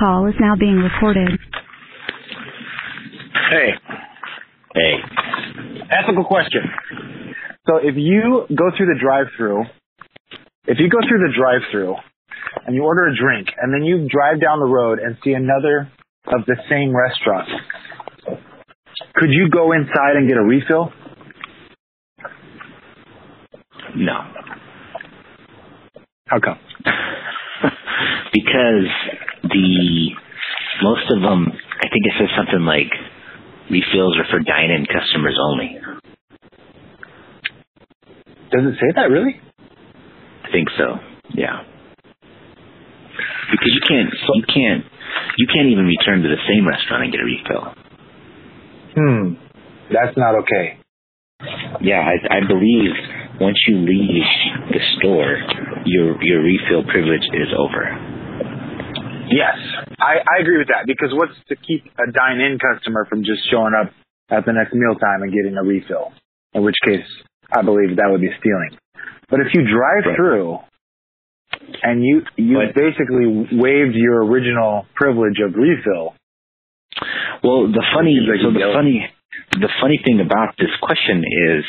call is now being recorded. Hey. Hey. Ethical question. So if you go through the drive-through, if you go through the drive-through and you order a drink and then you drive down the road and see another of the same restaurant, could you go inside and get a refill? No. How come? because the most of them, I think it says something like refills are for dine-in customers only. Does it say that really? I think so. Yeah. Because you can't, you can't, you can't even return to the same restaurant and get a refill. Hmm. That's not okay. Yeah, I, I believe once you leave the store, your your refill privilege is over. Yes, I, I agree with that because what's to keep a dine-in customer from just showing up at the next mealtime and getting a refill? In which case, I believe that would be stealing. But if you drive Right. through and you you basically waived your original privilege of refill, Well, the funny, so the funny, the funny thing about this question is,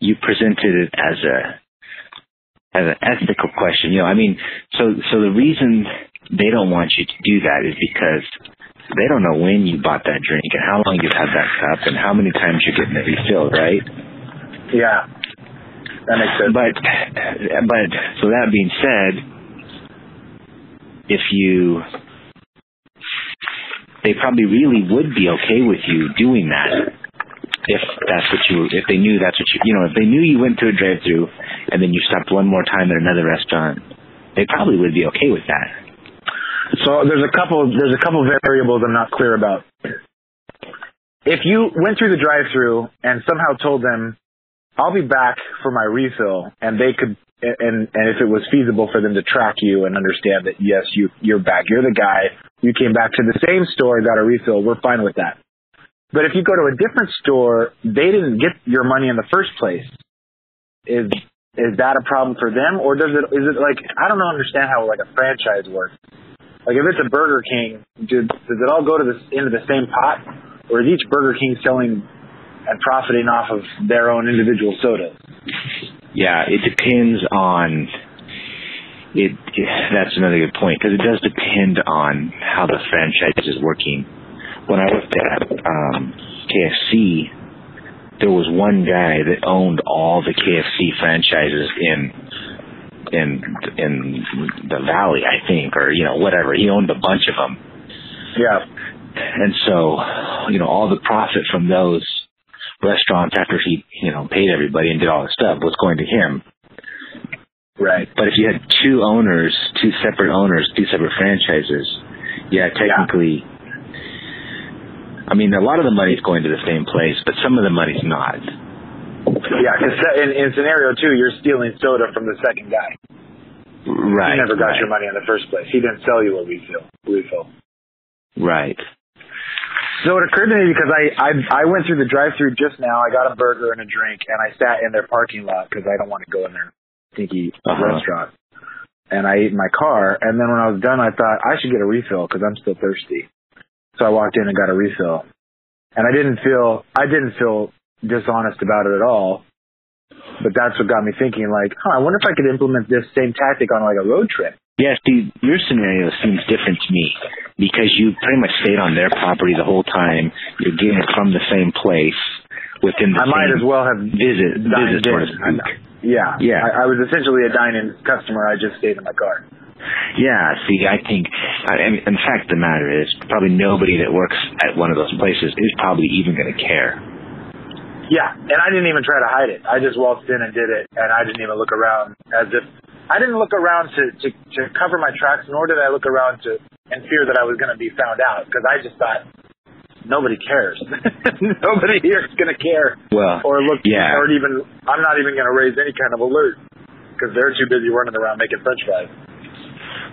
you presented it as a as an ethical question. You know, I mean, so so the reason they don't want you to do that is because they don't know when you bought that drink and how long you've had that cup and how many times you're getting it refilled, right? yeah, that makes sense. But but so that being said, if you they probably really would be okay with you doing that if that's what you if they knew that's what you you know if they knew you went to a drive through and then you stopped one more time at another restaurant they probably would be okay with that So there's a couple there's a couple variables I'm not clear about. If you went through the drive-through and somehow told them, "I'll be back for my refill," and they could and and if it was feasible for them to track you and understand that yes, you you're back, you're the guy, you came back to the same store, got a refill, we're fine with that. But if you go to a different store, they didn't get your money in the first place. Is is that a problem for them, or does it is it like I don't know understand how like a franchise works. Like if it's a Burger King, do, does it all go to the into the same pot, or is each Burger King selling and profiting off of their own individual sodas? yeah it depends on it, that's another good point because it does depend on how the franchise is working when i worked at um kfc there was one guy that owned all the kfc franchises in in in the valley i think or you know whatever. He owned a bunch of them Yeah, and so you know all the profit from those restaurants after he you know paid everybody and did all the stuff was going to him. Right. but if you had two owners, two separate owners, two separate franchises, yeah, technically, I mean, a lot of the money's going to the same place, but some of the money's not. Yeah, because in, in scenario two, you're stealing soda from the second guy. Right. he never got right, your money in the first place. He didn't sell you a refill. Refill. Right. So it occurred to me because I, I I went through the drive-through just now. I got a burger and a drink, and I sat in their parking lot because I don't want to go in their stinky Uh-huh. restaurant. And I ate in my car, and then when I was done, I thought I should get a refill because I'm still thirsty. So I walked in and got a refill, and I didn't feel I didn't feel dishonest about it at all. But that's what got me thinking, like, huh, I wonder if I could implement this same tactic on like a road trip. Yeah, see, your scenario seems different to me because you pretty much stayed on their property the whole time. You're getting it from the same place within the I might as well have visit, visit, so to in. Yeah, Yeah. I, I was essentially a dine-in customer. I just stayed in my car. Yeah, see, I think, I mean, and the fact the matter is, probably nobody that works at one of those places is probably even going to care. Yeah, and I didn't even try to hide it. I just waltzed in and did it, and I didn't even look around as if I didn't look around to to, to cover my tracks, nor did I look around to in fear that I was going to be found out because I just thought nobody cares. nobody here is going to care Well, or look yeah. or even I'm not even going to raise any kind of alert because they're too busy running around making French fries.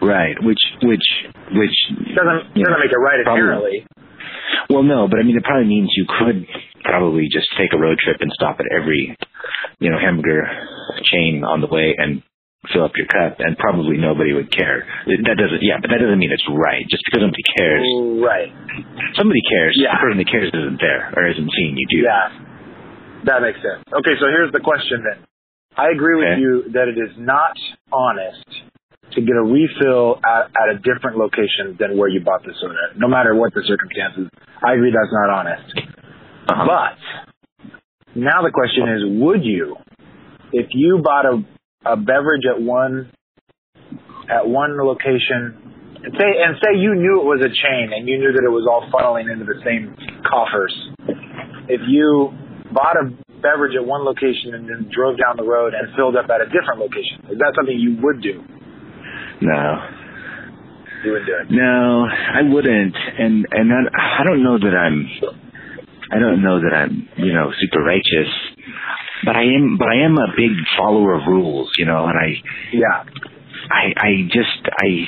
Right, which, which, which Doesn't doesn't know, make it right inherently. Well, no, but I mean, it probably means you could probably just take a road trip and stop at every, you know, hamburger chain on the way and fill up your cup, and probably nobody would care. That doesn't, yeah, but that doesn't mean it's right. Just because somebody cares, Right. somebody cares. Yeah. The person that cares isn't there or isn't seeing you do. Yeah. That makes sense. Okay, so here's the question then. I agree with Okay. you that it is not honest to get a refill at, at a different location than where you bought the soda, no matter what the circumstances. I agree that's not honest. Uh-huh. But now the question is, would you, if you bought a, a beverage at one at one location, and say and say you knew it was a chain and you knew that it was all funneling into the same coffers, if you bought a beverage at one location and then drove down the road and filled up at a different location, is that something you would do? No. You would do it. No, I wouldn't, and and I, I don't know that I'm, I don't know that I'm, you know, super righteous, but I am, but I am a big follower of rules, you know, and I, Yeah. I, I just, I,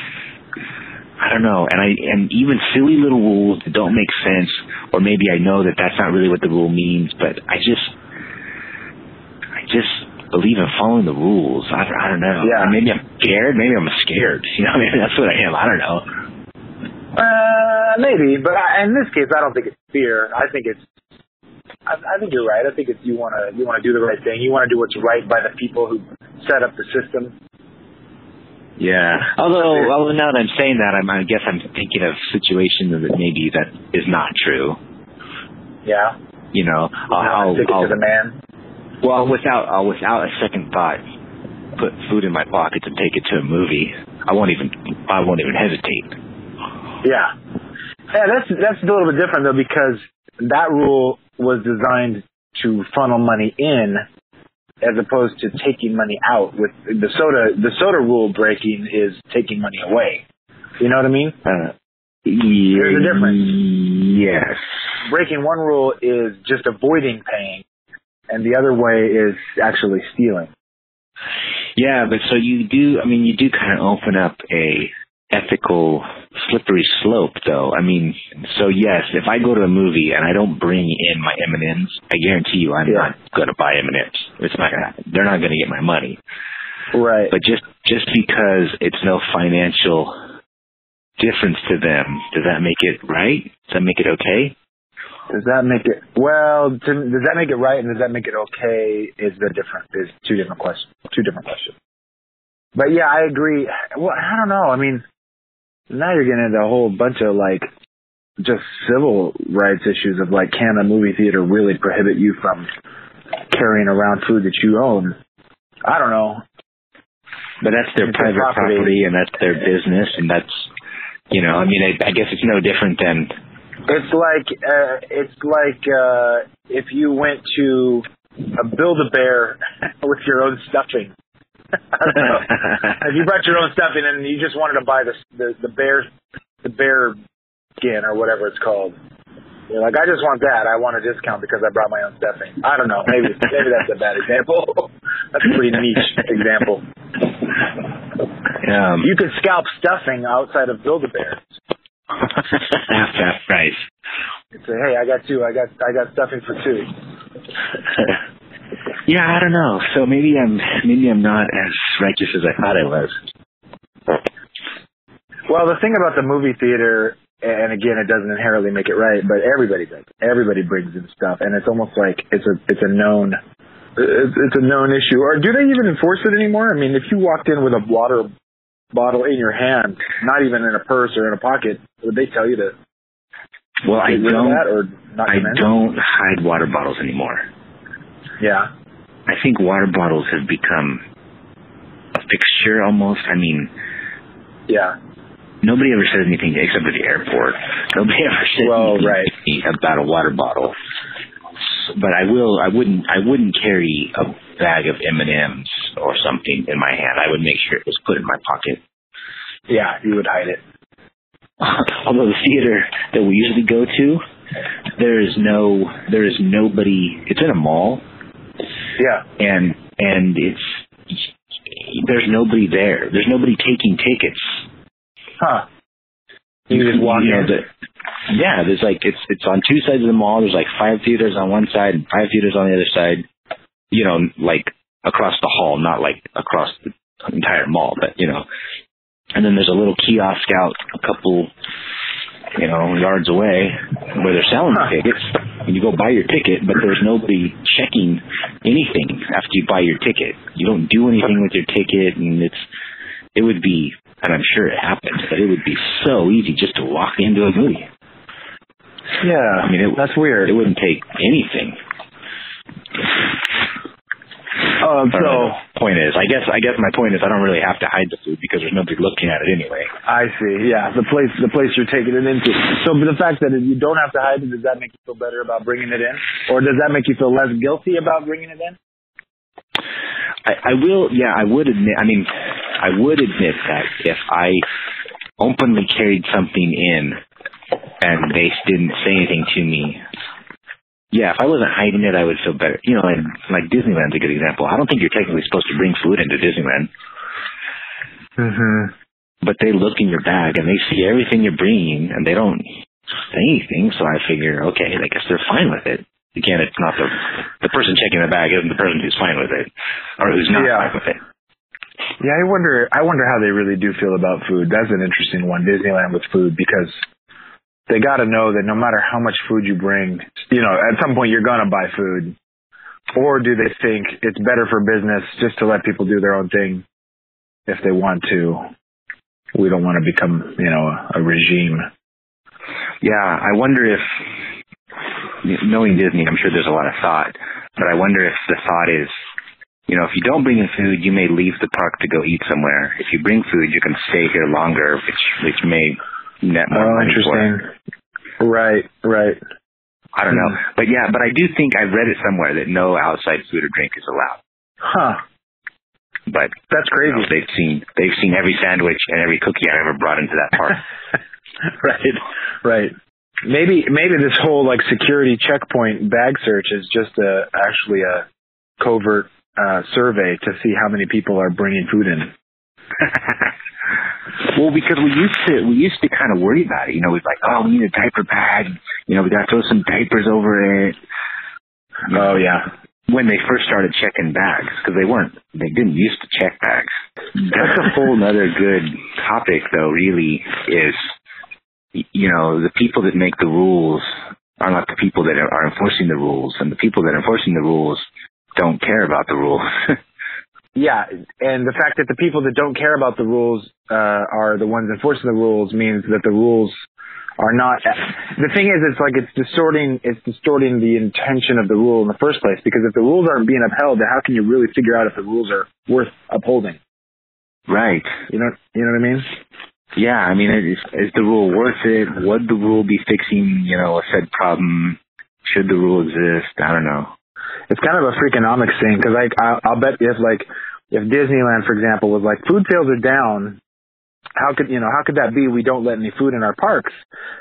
I don't know, and I, and even silly little rules that don't make sense, or maybe I know that that's not really what the rule means, but I just, I just believe in following the rules. I, I don't know. Yeah. Maybe I'm scared. Maybe I'm scared. You know, maybe that's what I am. I don't know. Uh, maybe, but I, in this case, I don't think it's fear. I think it's. I, I think you're right. I think it's you want to you want to do the right thing. You want to do what's right by the people who set up the system. Yeah. Although, although now that I'm saying that, I'm, I guess I'm thinking of situations that maybe that is not true. Yeah. You know, I'll, I'll, Stick it I'll to the man. Well, without, I'll, without a second thought, put food in my pocket and take it to a movie. I won't even, I won't even hesitate. Yeah. Yeah, that's that's a little bit different though because that rule was designed to funnel money in as opposed to taking money out with the soda the soda rule breaking is taking money away. You know what I mean? Uh, There's a difference. Yes. Breaking one rule is just avoiding paying and the other way is actually stealing. Yeah, but so you do. I mean, you do kind of open up a ethical slippery slope, though. I mean, so yes, if I go to a movie and I don't bring in my M and M's, I guarantee you, I'm Yeah. not going to buy M and M's. It's not going to. They're not going to get my money. Right. But just just because it's no financial difference to them, does that make it right? Does that make it okay? Does that make it well? To, does that make it right, and does that make it okay? Is the different is two different questions. Two different questions. But yeah, I agree. Well, I don't know. I mean, now you're getting into a whole bunch of like just civil rights issues of like, can a movie theater really prohibit you from carrying around food that you own? I don't know. But that's their It's private property. property. and that's their business, and that's you know, I mean, I, I guess it's no different than It's like uh, it's like uh, if you went to uh, build a bear with your own stuffing. I don't know. if you brought your own stuffing and you just wanted to buy the the, the bear the bear skin or whatever it's called. You're like, I just want that. I want a discount because I brought my own stuffing. I don't know. Maybe maybe that's a bad example. that's a pretty niche example. um, You could scalp stuffing outside of Build a Bear. half that price. Say, hey, I got two. I got I got stuffing for two. yeah, I don't know. So maybe I'm maybe I'm not as righteous as I thought I was. Well, the thing about the movie theater, and again, it doesn't inherently make it right, but everybody does. Everybody brings in stuff, and it's almost like it's a it's a known it's it's a known issue. Or do they even enforce it anymore? I mean, if you walked in with a water bottle in your hand, not even in a purse or in a pocket, would they tell you to Well, I get rid of don't. that or not I don't hide water bottles anymore. Yeah. I think water bottles have become a fixture almost. I mean, Yeah. nobody ever says anything except at the airport. Nobody ever says Well, anything right. to me about a water bottle. But I will. I wouldn't. I wouldn't carry a bag of M and M's or something in my hand. I would make sure it was put in my pocket. Yeah, you would hide it. Although the theater that we usually go to, there is no. There is nobody. It's in a mall, Yeah. and and it's there's nobody there. There's nobody taking tickets. Huh. You just walk know, in. the- yeah, there's like it's it's on two sides of the mall. There's like five theaters on one side and five theaters on the other side. You know, like across the hall, not like across the entire mall, but you know. And then there's a little kiosk out a couple, you know, yards away where they're selling the tickets. And you go buy your ticket, but there's nobody checking anything after you buy your ticket. You don't do anything with your ticket, and it's it would be, and I'm sure it happens, but it would be so easy just to walk into a movie. Yeah, I mean, it, that's weird. It wouldn't take anything. Um, so point is, I guess I guess my point is I don't really have to hide the food because there's nobody looking at it anyway. I see. Yeah, the place the place you're taking it into. So the fact that you don't have to hide it, does that make you feel better about bringing it in, or does that make you feel less guilty about bringing it in? I, I will, yeah, I would admit. I mean, I would admit that if I openly carried something in and they didn't say anything to me, yeah, if I wasn't hiding it, I would feel better. You know, and like Disneyland's a good example. I don't think you're technically supposed to bring food into Disneyland, Mm-hmm. but they look in your bag and they see everything you're bringing and they don't say anything. So I figure, okay, I guess they're fine with it. Again, it's not the the person checking the bag isn't the person who's fine with it or who's not Yeah. fine with it. Yeah, I wonder. I wonder how they really do feel about food. That's an interesting one, Disneyland with food, because they got to know that no matter how much food you bring, you know, at some point you're gonna buy food. Or do they think it's better for business just to let people do their own thing if they want to? We don't want to become, you know, a, a regime. Yeah, I wonder if knowing Disney, I'm sure there's a lot of thought, but I wonder if the thought is, you know, if you don't bring in food, you may leave the park to go eat somewhere. If you bring food, you can stay here longer, which which may net more Oh, money for. interesting. Right, right. I don't know, but yeah, but I do think I read it somewhere that no outside food or drink is allowed. Huh. But That's you crazy. know, they've seen they've seen every sandwich and every cookie I ever brought into that park. right, right. Maybe maybe this whole like security checkpoint bag search is just a actually a covert uh, survey to see how many people are bringing food in. well, because we used to we used to kind of worry about it. You know, we'd like, oh, we need a diaper bag. You know, we got to throw some diapers over it. Oh yeah, When they first started checking bags, because they weren't, they didn't used to check bags. That's a whole other good topic, though. Really, is you know the people that make the rules are not the people that are are enforcing the rules, and the people that are enforcing the rules don't care about the rules. yeah. And the fact that the people that don't care about the rules uh, are the ones enforcing the rules means that the rules are not. The thing is, it's like it's distorting. It's distorting the intention of the rule in the first place. Because if the rules aren't being upheld, then how can you really figure out if the rules are worth upholding? right. You know, you know what I mean? Yeah, I mean, is, is the rule worth it? Would the rule be fixing, you know, a said problem? Should the rule exist? I don't know. It's kind of a freakonomics thing because like I, I'll bet if like if Disneyland, for example, was like food sales are down, how could you know how could that be? We don't let any food in our parks,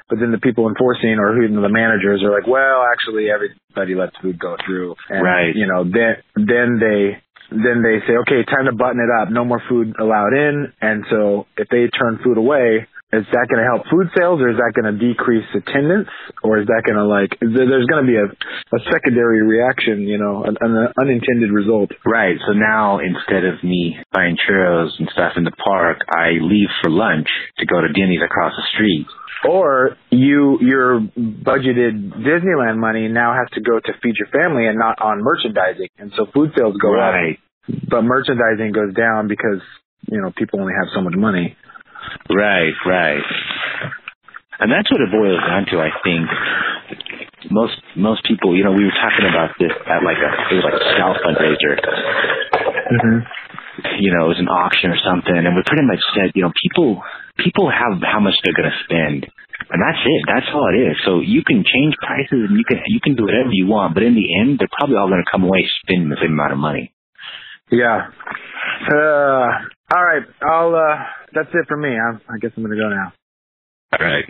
but then the people enforcing or even the managers are like, well, actually everybody lets food go through, and Right. you know then then they then they say, okay, time to button it up, no more food allowed in, and so if they turn food away. Is that going to help food sales, or is that going to decrease attendance, or is that going to like? there- There's going to be a, a secondary reaction, you know, an, an unintended result. Right. So now instead of me buying churros and stuff in the park, I leave for lunch to go to Denny's across the street. Or you your budgeted Disneyland money now has to go to feed your family and not on merchandising, and so food sales go Right. up, but merchandising goes down because you know people only have so much money. Right. Right. And that's what it boils down to, I think. Most most people, you know, we were talking about this at like a it was like a scout fundraiser. Mm-hmm. you know, it was an auction or something, and we pretty much said, you know, people people have how much they're gonna spend, and that's it. That's all it is. So you can change prices and you can you can do whatever you want, but in the end, they're probably all gonna come away spending the same amount of money. Yeah. Uh, all right. I'll. Uh, that's it for me. I, I guess I'm gonna go now. All right.